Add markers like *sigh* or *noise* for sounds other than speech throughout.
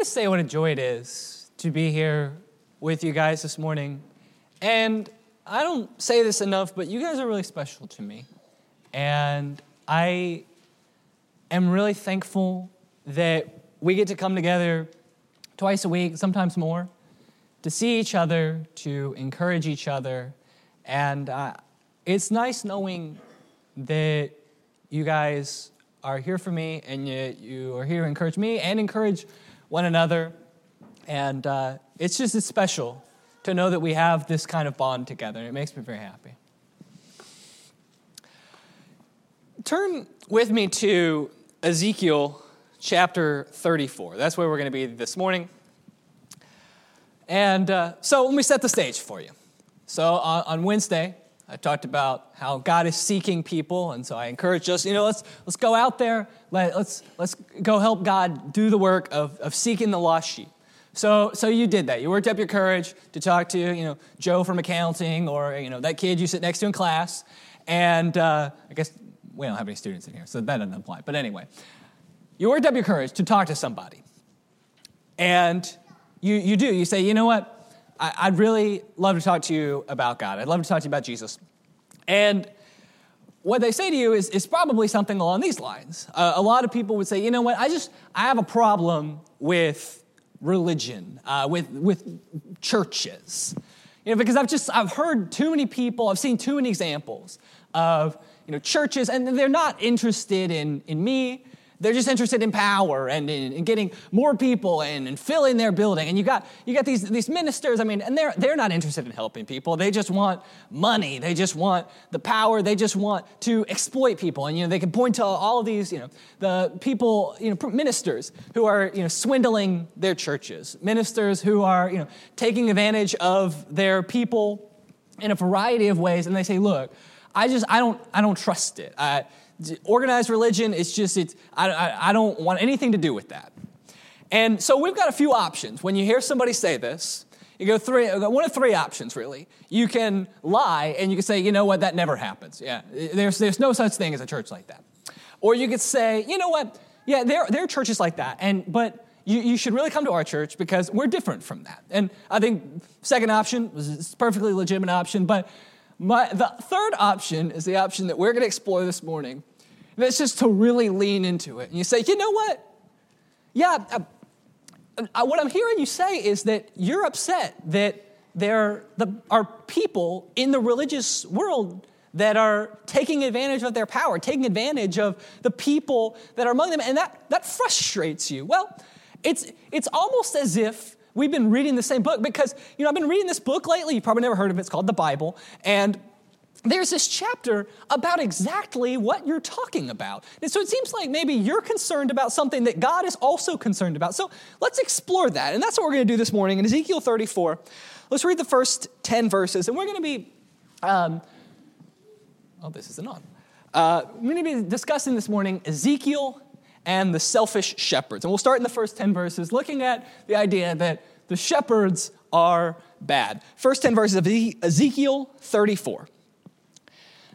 want to say what a joy it is to be here with you guys this morning. And I don't say this enough, but you guys are really special to me. And I am really thankful that we get to come together twice a week, sometimes more, to see each other, to encourage each other. And uh, it's nice knowing that you guys are here for me and you, you are here to encourage me and encourage one another. And uh, it's just it's special to know that we have this kind of bond together. It makes me very happy. Turn with me to Ezekiel chapter 34. That's where we're going to be this morning. And uh, so let me set the stage for you. So on, on Wednesday, I talked about how God is seeking people, and so I encourage us, you know, let's, let's go out there, let, let's, let's go help God do the work of, of seeking the lost sheep. So, so you did that. You worked up your courage to talk to, you know, Joe from accounting or, you know, that kid you sit next to in class. And uh, I guess we don't have any students in here, so that doesn't apply. But anyway, you worked up your courage to talk to somebody. And you, you do. You say, you know what? I, would really love to talk to you about God. I'd love to talk to you about Jesus. And what they say to you is, is probably something along these lines. Uh, a lot of people would say, you know what, I just, I have a problem with religion, uh, with, with churches. You know, because I've just, I've heard too many people, I've seen too many examples of, you know, churches, and they're not interested in, in me, they're just interested in power and in, in getting more people and, and, filling their building. And you got, you got these, these ministers, I mean, and they're, they're not interested in helping people. They just want money. They just want the power. They just want to exploit people. And, you know, they can point to all of these, you know, the people, you know, ministers who are, you know, swindling their churches, ministers who are, you know, taking advantage of their people in a variety of ways. And they say, look, I just, I don't, I don't trust it. I, organized religion, it's just, it's, I, I, I don't want anything to do with that. And so we've got a few options. When you hear somebody say this, you go three, uh, one of three options really. You can lie and you can say, you know what, that never happens. Yeah, there's, there's no such thing as a church like that. Or you could say, you know what, yeah, there, there are churches like that, and, but you, you should really come to our church because we're different from that. And I think second option is perfectly legitimate option, but my, the third option is the option that we're going to explore this morning, that's just to really lean into it. And you say, you know what? Yeah, I, uh, I, uh, what I'm hearing you say is that you're upset that there the, are people in the religious world that are taking advantage of their power, taking advantage of the people that are among them, and that, that frustrates you. Well, it's, it's almost as if we've been reading the same book because, you know, I've been reading this book lately. You've probably never heard of it. It's called the Bible. And there's this chapter about exactly what you're talking about. And so it seems like maybe you're concerned about something that God is also concerned about. So let's explore that. And that's what we're going to do this morning in Ezekiel 34. Let's read the first 10 verses. And we're going to be, um, oh, this isn't on. Uh, we're going to be discussing this morning Ezekiel and the selfish shepherds. And we'll start in the first 10 verses looking at the idea that the shepherds are bad. First 10 verses of Ezekiel 34.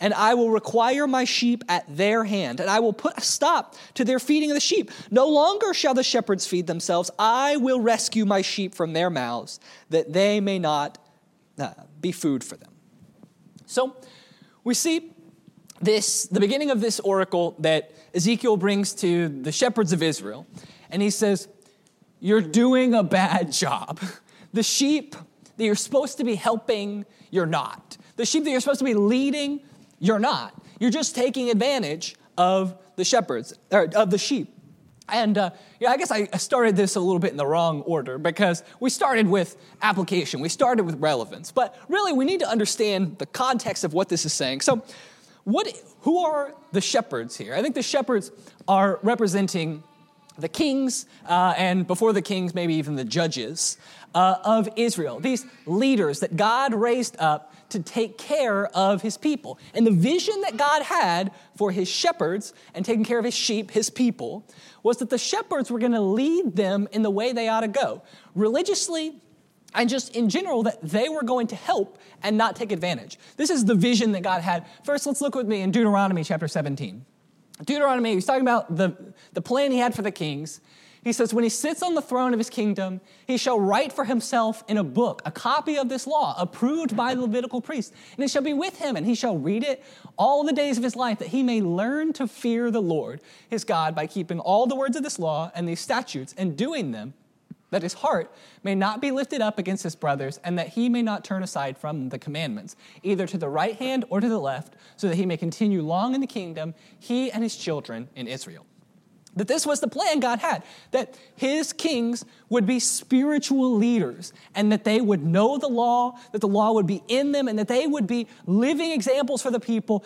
and I will require my sheep at their hand, and I will put a stop to their feeding of the sheep. No longer shall the shepherds feed themselves. I will rescue my sheep from their mouths, that they may not uh, be food for them. So we see this, the beginning of this oracle that Ezekiel brings to the shepherds of Israel, and he says, You're doing a bad job. *laughs* The sheep that you're supposed to be helping, you're not. The sheep that you're supposed to be leading, you're not. You're just taking advantage of the shepherds, or of the sheep. And uh, yeah, I guess I started this a little bit in the wrong order because we started with application, we started with relevance. But really, we need to understand the context of what this is saying. So, what, who are the shepherds here? I think the shepherds are representing the kings, uh, and before the kings, maybe even the judges uh, of Israel. These leaders that God raised up to take care of his people. And the vision that God had for his shepherds and taking care of his sheep, his people, was that the shepherds were going to lead them in the way they ought to go. Religiously, and just in general, that they were going to help and not take advantage. This is the vision that God had. First, let's look with me in Deuteronomy chapter 17. Deuteronomy, he's talking about the, the plan he had for the kings. He says, When he sits on the throne of his kingdom, he shall write for himself in a book a copy of this law, approved by the Levitical priest. And it shall be with him, and he shall read it all the days of his life, that he may learn to fear the Lord his God by keeping all the words of this law and these statutes and doing them, that his heart may not be lifted up against his brothers, and that he may not turn aside from the commandments, either to the right hand or to the left, so that he may continue long in the kingdom, he and his children in Israel. That this was the plan God had, that his kings would be spiritual leaders and that they would know the law, that the law would be in them, and that they would be living examples for the people,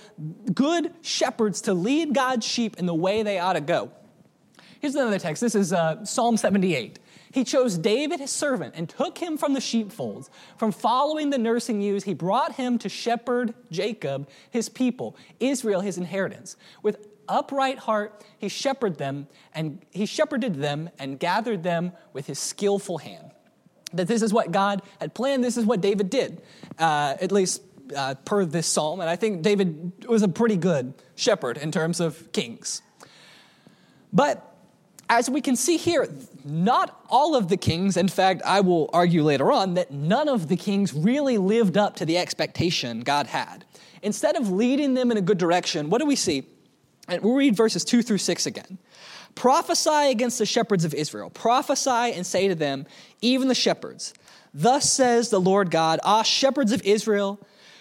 good shepherds to lead God's sheep in the way they ought to go. Here's another text. This is uh, Psalm 78. He chose David, his servant, and took him from the sheepfolds. From following the nursing ewes, he brought him to shepherd Jacob, his people, Israel, his inheritance. With upright heart, he shepherded them, and he shepherded them and gathered them with his skillful hand. That this is what God had planned. This is what David did, uh, at least uh, per this psalm. And I think David was a pretty good shepherd in terms of kings. But as we can see here, not all of the kings, in fact, I will argue later on that none of the kings really lived up to the expectation God had. Instead of leading them in a good direction, what do we see? And we'll read verses 2 through 6 again. Prophesy against the shepherds of Israel. Prophesy and say to them, even the shepherds, Thus says the Lord God, Ah, shepherds of Israel,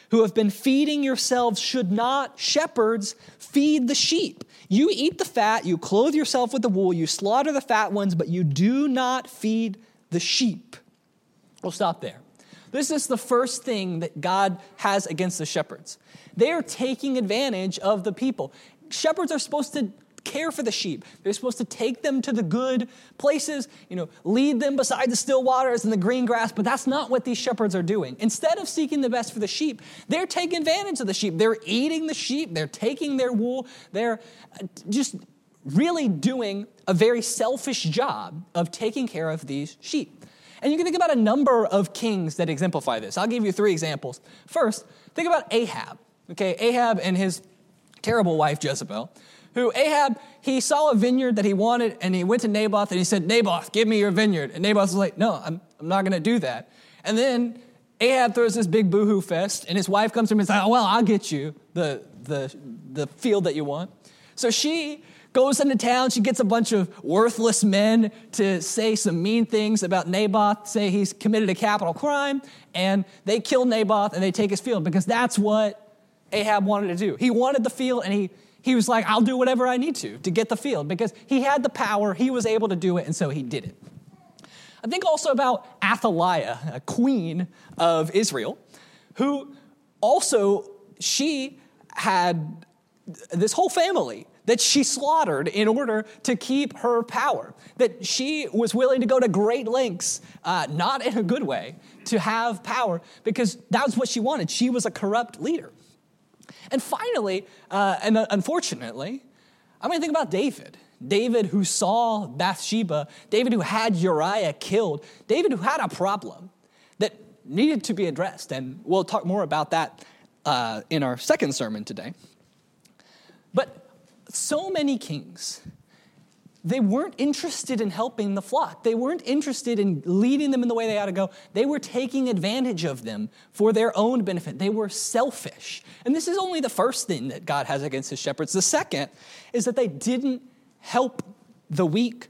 who have been feeding yourselves, should not shepherds feed the sheep? You eat the fat, you clothe yourself with the wool, you slaughter the fat ones, but you do not feed the sheep. We'll stop there. This is the first thing that God has against the shepherds. They are taking advantage of the people shepherds are supposed to care for the sheep. They're supposed to take them to the good places, you know, lead them beside the still waters and the green grass, but that's not what these shepherds are doing. Instead of seeking the best for the sheep, they're taking advantage of the sheep. They're eating the sheep, they're taking their wool, they're uh, just really doing a very selfish job of taking care of these sheep. And you can think about a number of kings that exemplify this. I'll give you three examples. First, think about Ahab. Okay, Ahab and his terrible wife Jezebel, who Ahab, he saw a vineyard that he wanted and he went to Naboth and he said, Naboth, give me your vineyard. And Naboth was like, no, I'm, I'm not going to do that. And then Ahab throws this big boohoo fest and his wife comes to him and says, oh, well, I'll get you the, the, the field that you want. So she goes into town. She gets a bunch of worthless men to say some mean things about Naboth, say he's committed a capital crime, and they kill Naboth and they take his field because that's what Ahab wanted to do. He wanted the field and he, he was like, I'll do whatever I need to to get the field because he had the power, he was able to do it, and so he did it. I think also about Athaliah, a queen of Israel, who also, she had this whole family that she slaughtered in order to keep her power. That she was willing to go to great lengths, uh, not in a good way, to have power because that was what she wanted. She was a corrupt leader. And finally, uh, and uh, unfortunately, going to think about David. David who saw Bathsheba, David who had Uriah killed, David who had a problem that needed to be addressed. And we'll talk more about that uh, in our second sermon today. But so many kings, they weren't interested in helping the flock. They weren't interested in leading them in the way they ought to go. They were taking advantage of them for their own benefit. They were selfish. And this is only the first thing that God has against his shepherds. The second is that they didn't help the weak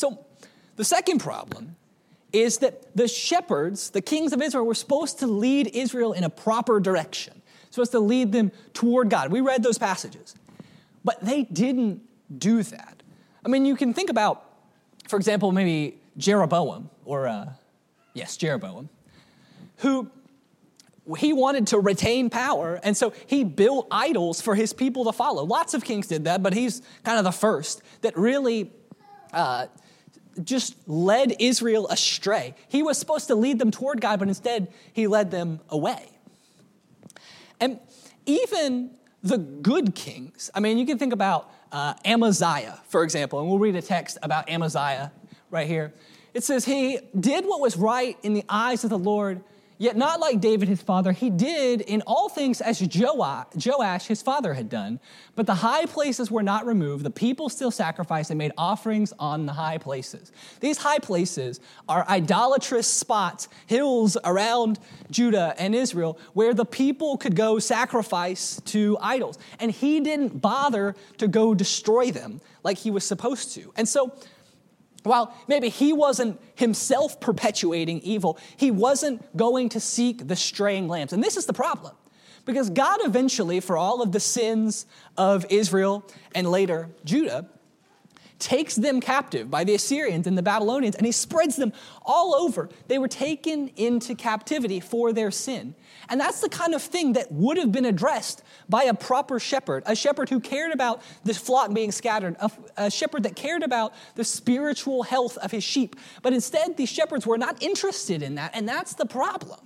So, the second problem is that the shepherds, the kings of Israel, were supposed to lead Israel in a proper direction, supposed to lead them toward God. We read those passages, but they didn't do that. I mean, you can think about, for example, maybe Jeroboam, or uh, yes, Jeroboam, who he wanted to retain power, and so he built idols for his people to follow. Lots of kings did that, but he's kind of the first that really uh, just led Israel astray. He was supposed to lead them toward God, but instead he led them away. And even the good kings, I mean, you can think about uh, Amaziah, for example, and we'll read a text about Amaziah right here. It says, He did what was right in the eyes of the Lord Yet, not like David his father, he did in all things as Joash his father had done. But the high places were not removed. The people still sacrificed and made offerings on the high places. These high places are idolatrous spots, hills around Judah and Israel, where the people could go sacrifice to idols. And he didn't bother to go destroy them like he was supposed to. And so, while maybe he wasn't himself perpetuating evil, he wasn't going to seek the straying lambs. And this is the problem. Because God eventually, for all of the sins of Israel and later Judah, takes them captive by the Assyrians and the Babylonians, and he spreads them all over. They were taken into captivity for their sin. And that's the kind of thing that would have been addressed by a proper shepherd, a shepherd who cared about the flock being scattered, a, a shepherd that cared about the spiritual health of his sheep. But instead, these shepherds were not interested in that, and that's the problem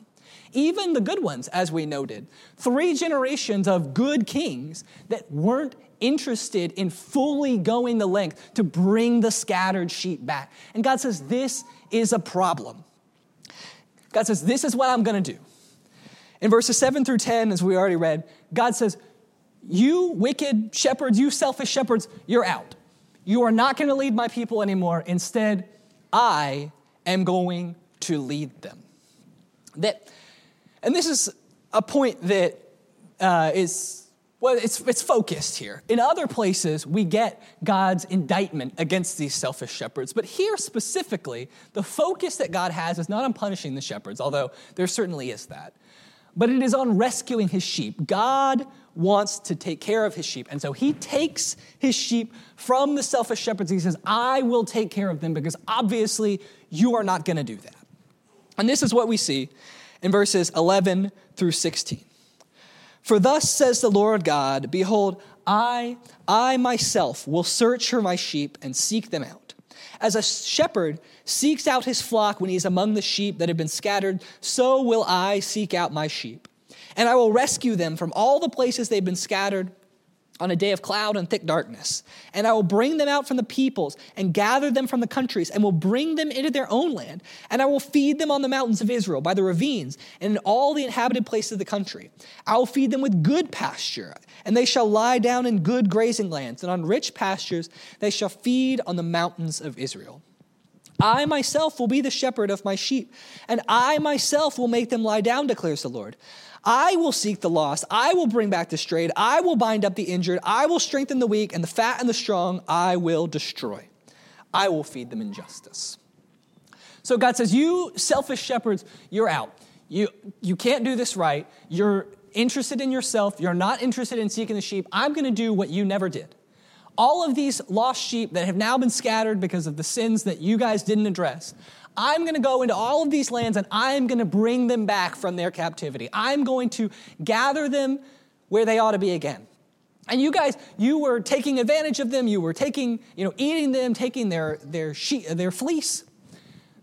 even the good ones, as we noted. Three generations of good kings that weren't interested in fully going the length to bring the scattered sheep back. And God says, This is a problem. God says, This is what I'm going to do. In verses 7 through 10, as we already read, God says, You wicked shepherds, you selfish shepherds, you're out. You are not going to lead my people anymore. Instead, I am going to lead them. That, and this is a point that uh, is well, it's, it's focused here. In other places, we get God's indictment against these selfish shepherds. But here specifically, the focus that God has is not on punishing the shepherds, although there certainly is that, but it is on rescuing his sheep. God wants to take care of his sheep. And so he takes his sheep from the selfish shepherds. He says, I will take care of them because obviously you are not going to do that. And this is what we see in verses 11 through 16. For thus says the Lord God Behold, I, I myself will search for my sheep and seek them out. As a shepherd seeks out his flock when he is among the sheep that have been scattered, so will I seek out my sheep. And I will rescue them from all the places they've been scattered on a day of cloud and thick darkness. And I will bring them out from the peoples and gather them from the countries and will bring them into their own land. And I will feed them on the mountains of Israel, by the ravines, and in all the inhabited places of the country. I will feed them with good pasture, and they shall lie down in good grazing lands, and on rich pastures they shall feed on the mountains of Israel. I myself will be the shepherd of my sheep, and I myself will make them lie down, declares the Lord. I will seek the lost. I will bring back the strayed. I will bind up the injured. I will strengthen the weak, and the fat and the strong I will destroy. I will feed them in justice. So God says, You selfish shepherds, you're out. You, you can't do this right. You're interested in yourself. You're not interested in seeking the sheep. I'm going to do what you never did. All of these lost sheep that have now been scattered because of the sins that you guys didn't address, I'm going to go into all of these lands and I'm going to bring them back from their captivity. I'm going to gather them where they ought to be again. And you guys, you were taking advantage of them. You were taking, you know, eating them, taking their, their, sheet, their fleece.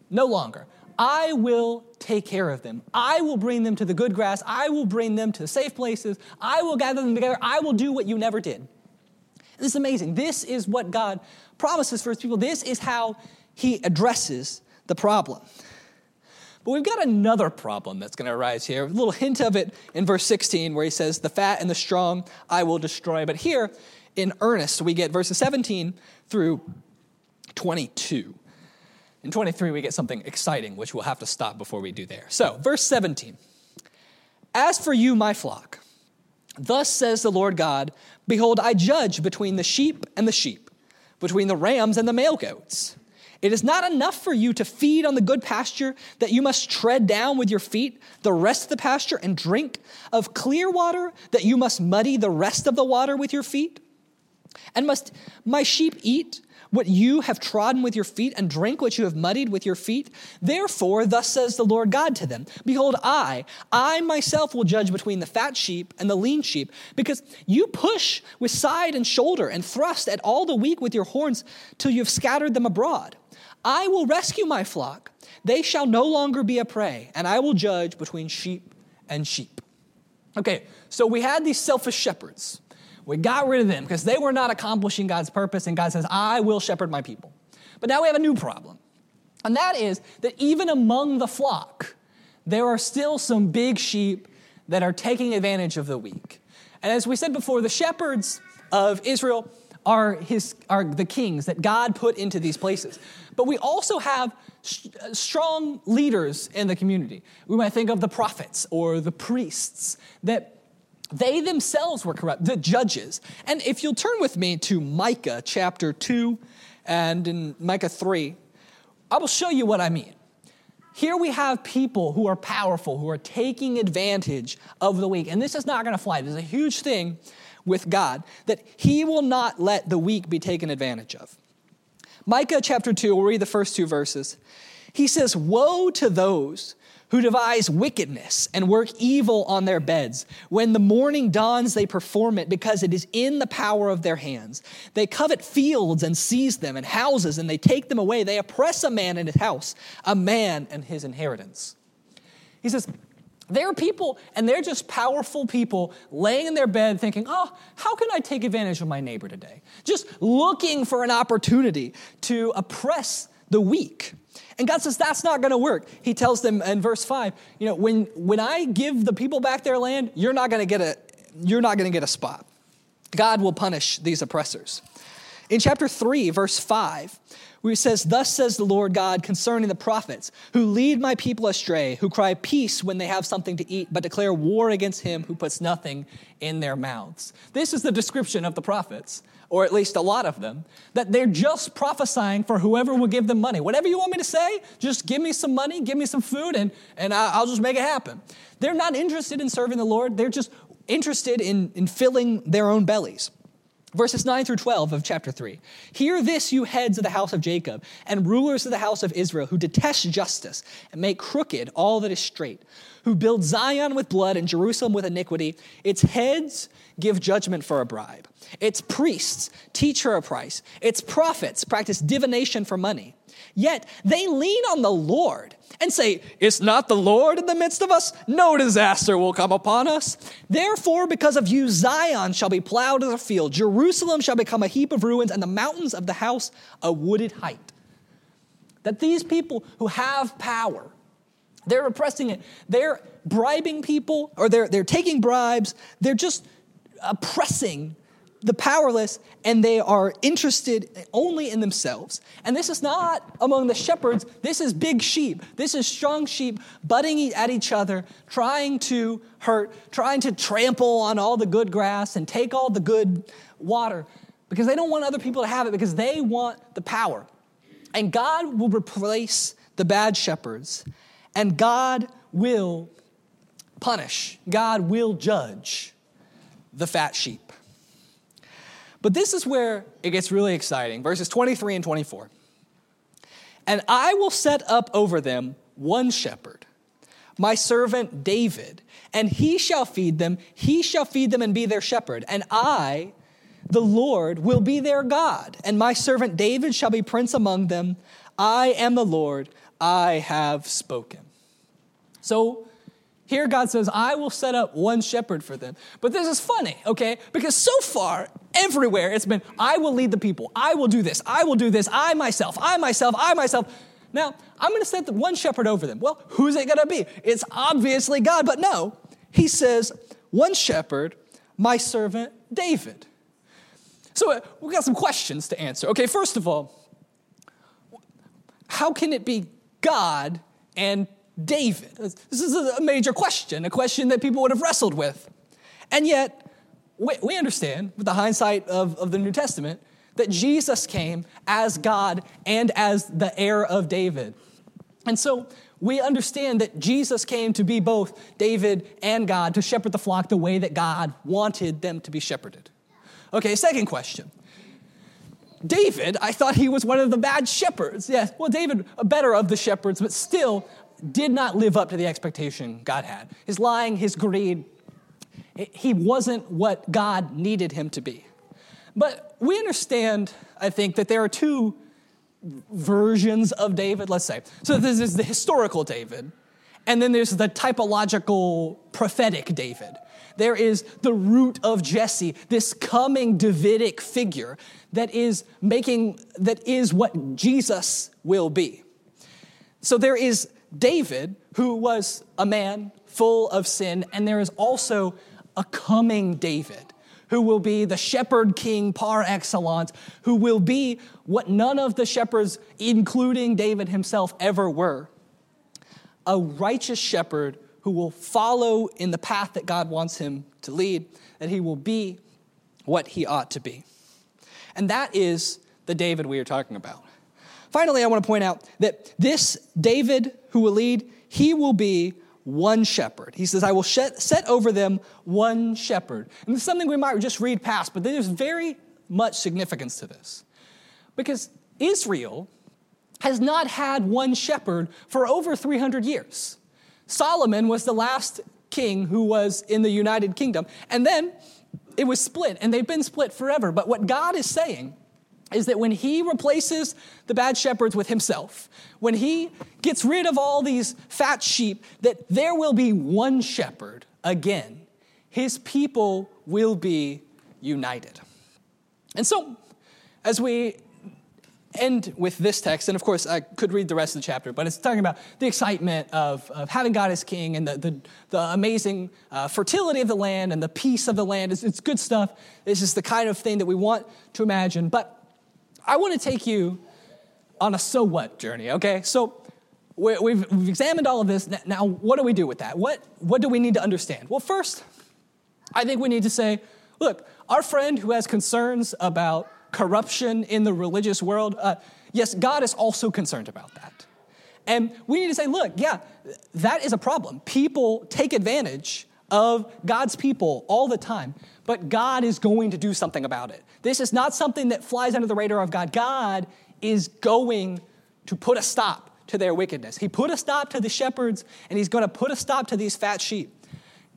No longer. I will take care of them. I will bring them to the good grass. I will bring them to safe places. I will gather them together. I will do what you never did. This is amazing. This is what God promises for his people. This is how he addresses the problem. But we've got another problem that's going to arise here. A little hint of it in verse 16, where he says, The fat and the strong I will destroy. But here, in earnest, we get verses 17 through 22. In 23, we get something exciting, which we'll have to stop before we do there. So, verse 17 As for you, my flock, thus says the Lord God, Behold, I judge between the sheep and the sheep, between the rams and the male goats. It is not enough for you to feed on the good pasture that you must tread down with your feet the rest of the pasture and drink of clear water that you must muddy the rest of the water with your feet? And must my sheep eat what you have trodden with your feet and drink what you have muddied with your feet? Therefore, thus says the Lord God to them Behold, I, I myself will judge between the fat sheep and the lean sheep, because you push with side and shoulder and thrust at all the weak with your horns till you have scattered them abroad. I will rescue my flock. They shall no longer be a prey, and I will judge between sheep and sheep. Okay, so we had these selfish shepherds. We got rid of them because they were not accomplishing God's purpose, and God says, I will shepherd my people. But now we have a new problem, and that is that even among the flock, there are still some big sheep that are taking advantage of the weak. And as we said before, the shepherds of Israel are, his, are the kings that God put into these places. But we also have uh, strong leaders in the community. We might think of the prophets or the priests that they themselves were corrupt, the judges. And if you'll turn with me to Micah chapter 2 and in Micah 3, I will show you what I mean. Here we have people who are powerful, who are taking advantage of the weak. And this is not going to fly. There's a huge thing with God that He will not let the weak be taken advantage of. Micah chapter 2, we'll read the first two verses. He says, Woe to those who devise wickedness and work evil on their beds. When the morning dawns, they perform it because it is in the power of their hands. They covet fields and seize them, and houses, and they take them away. They oppress a man and his house, a man and his inheritance. He says, there are people, and they're just powerful people laying in their bed thinking, oh, how can I take advantage of my neighbor today? Just looking for an opportunity to oppress the weak. And God says that's not going to work. He tells them in verse 5, you know, when, when I give the people back their land, you're not going to get a you're not going to get a spot. God will punish these oppressors. In chapter 3, verse 5, where he says, Thus says the Lord God concerning the prophets who lead my people astray, who cry peace when they have something to eat, but declare war against him who puts nothing in their mouths. This is the description of the prophets, or at least a lot of them, that they're just prophesying for whoever will give them money. Whatever you want me to say, just give me some money, give me some food, and, and I'll just make it happen. They're not interested in serving the Lord, they're just interested in, in filling their own bellies. Verses 9 through 12 of chapter 3. Hear this, you heads of the house of Jacob and rulers of the house of Israel, who detest justice and make crooked all that is straight, who build Zion with blood and Jerusalem with iniquity. Its heads give judgment for a bribe. Its priests teach her a price. Its prophets practice divination for money. Yet they lean on the Lord and say, Is not the Lord in the midst of us? No disaster will come upon us. Therefore, because of you, Zion shall be plowed as a field, Jerusalem shall become a heap of ruins, and the mountains of the house a wooded height. That these people who have power, they're oppressing it, they're bribing people, or they're, they're taking bribes, they're just oppressing the powerless and they are interested only in themselves. And this is not among the shepherds, this is big sheep. This is strong sheep butting at each other, trying to hurt, trying to trample on all the good grass and take all the good water because they don't want other people to have it because they want the power. And God will replace the bad shepherds and God will punish, God will judge the fat sheep. But this is where it gets really exciting verses 23 and 24. And I will set up over them one shepherd, my servant David, and he shall feed them. He shall feed them and be their shepherd. And I, the Lord, will be their God, and my servant David shall be prince among them. I am the Lord, I have spoken. So, here God says, I will set up one shepherd for them. But this is funny, okay? Because so far, everywhere it's been, I will lead the people. I will do this. I will do this. I myself, I myself, I myself. Now, I'm going to set the one shepherd over them. Well, who's it going to be? It's obviously God, but no. He says, one shepherd, my servant David. So uh, we've got some questions to answer. Okay, first of all, how can it be God and David? This is a major question, a question that people would have wrestled with. And yet, we understand, with the hindsight of, of the New Testament, that Jesus came as God and as the heir of David. And so we understand that Jesus came to be both David and God to shepherd the flock the way that God wanted them to be shepherded. Okay, second question. David, I thought he was one of the bad shepherds. Yes, well, David, a better of the shepherds, but still did not live up to the expectation God had. His lying, his greed, he wasn't what God needed him to be. But we understand, I think, that there are two versions of David, let's say. So this is the historical David, and then there's the typological prophetic David. There is the root of Jesse, this coming Davidic figure that is making, that is what Jesus will be. So there is David, who was a man full of sin, and there is also a coming David who will be the shepherd king par excellence, who will be what none of the shepherds, including David himself, ever were a righteous shepherd who will follow in the path that God wants him to lead, that he will be what he ought to be. And that is the David we are talking about. Finally, I want to point out that this David who will lead, he will be one shepherd. He says, I will set over them one shepherd. And this is something we might just read past, but there's very much significance to this. Because Israel has not had one shepherd for over 300 years. Solomon was the last king who was in the United Kingdom. And then it was split, and they've been split forever. But what God is saying is that when he replaces the bad shepherds with himself, when he gets rid of all these fat sheep, that there will be one shepherd again. His people will be united. And so, as we end with this text, and of course, I could read the rest of the chapter, but it's talking about the excitement of, of having God as king and the, the, the amazing uh, fertility of the land and the peace of the land. It's, it's good stuff. This is the kind of thing that we want to imagine. But I want to take you on a so what journey, okay? So we've, we've examined all of this. Now, what do we do with that? What, what do we need to understand? Well, first, I think we need to say, look, our friend who has concerns about corruption in the religious world, uh, yes, God is also concerned about that. And we need to say, look, yeah, that is a problem. People take advantage of God's people all the time, but God is going to do something about it. This is not something that flies under the radar of God. God is going to put a stop to their wickedness. He put a stop to the shepherds, and He's going to put a stop to these fat sheep.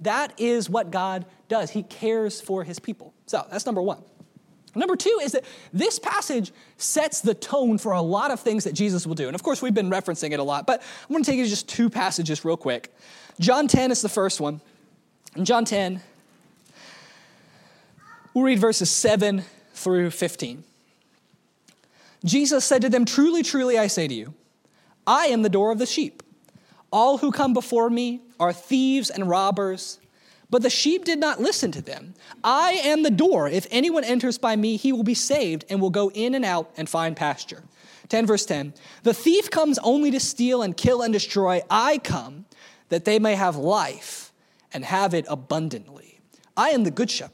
That is what God does. He cares for His people. So that's number one. Number two is that this passage sets the tone for a lot of things that Jesus will do. And of course, we've been referencing it a lot, but I'm going to take you to just two passages real quick. John 10 is the first one. In John 10, we'll read verses 7 through 15. Jesus said to them, Truly, truly, I say to you, I am the door of the sheep. All who come before me are thieves and robbers, but the sheep did not listen to them. I am the door. If anyone enters by me, he will be saved and will go in and out and find pasture. 10 verse 10 The thief comes only to steal and kill and destroy. I come that they may have life and have it abundantly. I am the good shepherd.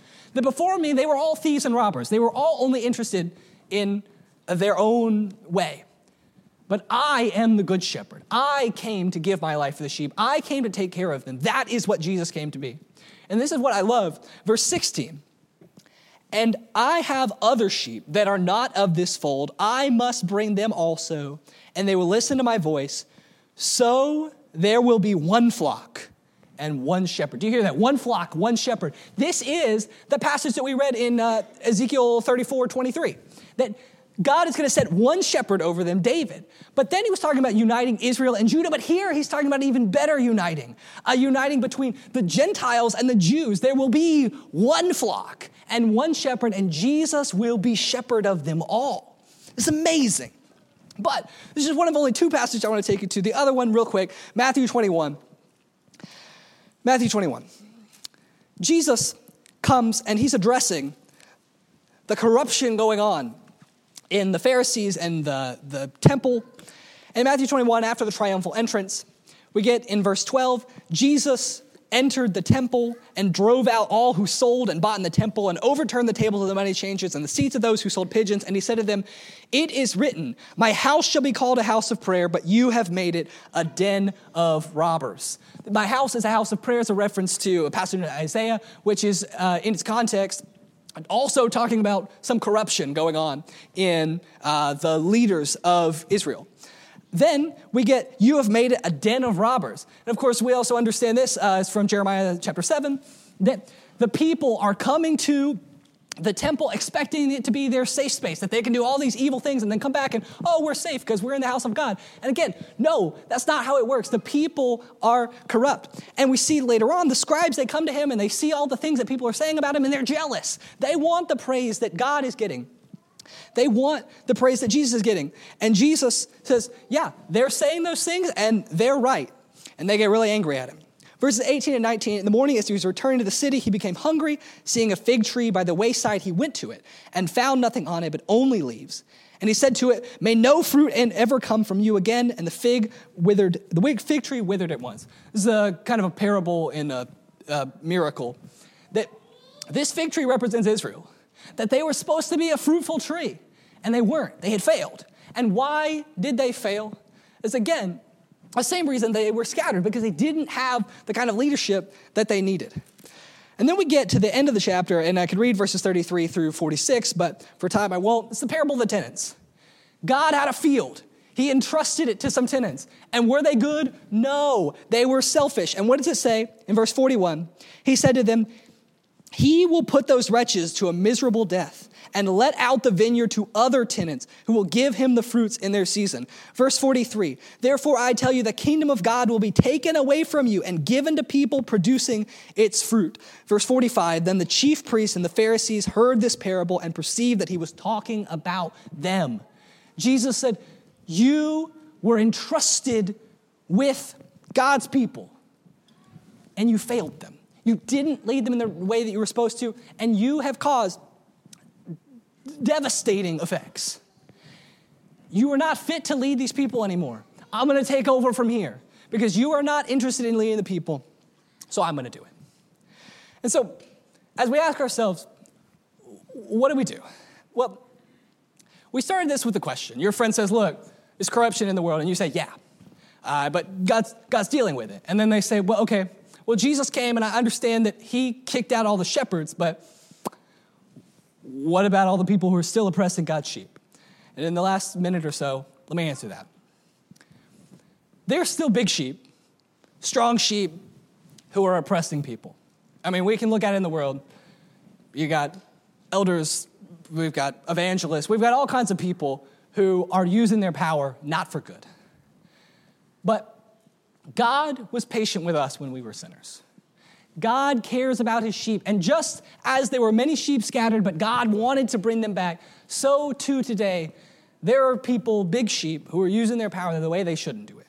That before me, they were all thieves and robbers. They were all only interested in their own way. But I am the good shepherd. I came to give my life for the sheep. I came to take care of them. That is what Jesus came to be. And this is what I love. Verse 16. And I have other sheep that are not of this fold. I must bring them also, and they will listen to my voice. So there will be one flock and one shepherd. Do you hear that? One flock, one shepherd. This is the passage that we read in uh, Ezekiel 34 23. That God is going to set one shepherd over them, David. But then he was talking about uniting Israel and Judah. But here he's talking about even better uniting, a uniting between the Gentiles and the Jews. There will be one flock and one shepherd, and Jesus will be shepherd of them all. It's amazing. But this is one of only two passages I want to take you to. The other one, real quick Matthew 21. Matthew 21. Jesus comes and he's addressing the corruption going on in the Pharisees and the, the temple. In Matthew 21, after the triumphal entrance, we get in verse 12, Jesus entered the temple and drove out all who sold and bought in the temple and overturned the tables of the money changers and the seats of those who sold pigeons. And he said to them, It is written, My house shall be called a house of prayer, but you have made it a den of robbers. My house is a house of prayer is a reference to a passage in Isaiah, which is uh, in its context also talking about some corruption going on in uh, the leaders of Israel. Then we get, you have made it a den of robbers. And of course, we also understand this uh, from Jeremiah chapter 7 that the people are coming to the temple expecting it to be their safe space, that they can do all these evil things and then come back and, oh, we're safe because we're in the house of God. And again, no, that's not how it works. The people are corrupt. And we see later on the scribes, they come to him and they see all the things that people are saying about him and they're jealous. They want the praise that God is getting. They want the praise that Jesus is getting. And Jesus says, yeah, they're saying those things and they're right. And they get really angry at him. Verses 18 and 19 In the morning, as he was returning to the city, he became hungry. Seeing a fig tree by the wayside, he went to it and found nothing on it but only leaves. And he said to it, May no fruit ever come from you again. And the fig withered, the fig tree withered at once. This is a kind of a parable in a, a miracle that this fig tree represents Israel, that they were supposed to be a fruitful tree, and they weren't. They had failed. And why did they fail? Is again, the same reason they were scattered, because they didn't have the kind of leadership that they needed. And then we get to the end of the chapter, and I could read verses 33 through 46, but for time I won't. It's the parable of the tenants. God had a field. He entrusted it to some tenants. And were they good? No, they were selfish. And what does it say in verse 41? He said to them, He will put those wretches to a miserable death and let out the vineyard to other tenants who will give him the fruits in their season. Verse 43 Therefore, I tell you, the kingdom of God will be taken away from you and given to people producing its fruit. Verse 45 Then the chief priests and the Pharisees heard this parable and perceived that he was talking about them. Jesus said, You were entrusted with God's people, and you failed them. You didn't lead them in the way that you were supposed to, and you have caused devastating effects. You are not fit to lead these people anymore. I'm going to take over from here because you are not interested in leading the people, so I'm going to do it. And so, as we ask ourselves, what do we do? Well, we started this with a question. Your friend says, Look, there's corruption in the world. And you say, Yeah, uh, but God's, God's dealing with it. And then they say, Well, okay, well, Jesus came and I understand that he kicked out all the shepherds, but what about all the people who are still oppressing God's sheep? And in the last minute or so, let me answer that. They're still big sheep, strong sheep who are oppressing people. I mean, we can look at it in the world. You got elders, we've got evangelists, we've got all kinds of people who are using their power not for good. But God was patient with us when we were sinners. God cares about his sheep. And just as there were many sheep scattered, but God wanted to bring them back, so too today, there are people, big sheep, who are using their power the way they shouldn't do it.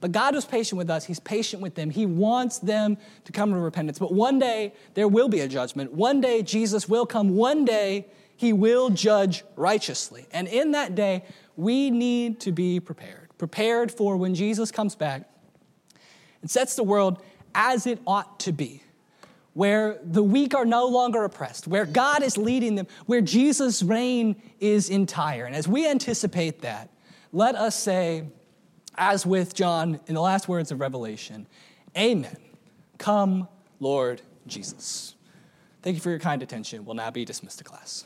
But God was patient with us. He's patient with them. He wants them to come to repentance. But one day, there will be a judgment. One day, Jesus will come. One day, he will judge righteously. And in that day, we need to be prepared, prepared for when Jesus comes back and sets the world as it ought to be, where the weak are no longer oppressed, where God is leading them, where Jesus' reign is entire. And as we anticipate that, let us say, as with John in the last words of Revelation, Amen. Come, Lord Jesus. Thank you for your kind attention. We'll now be dismissed to class.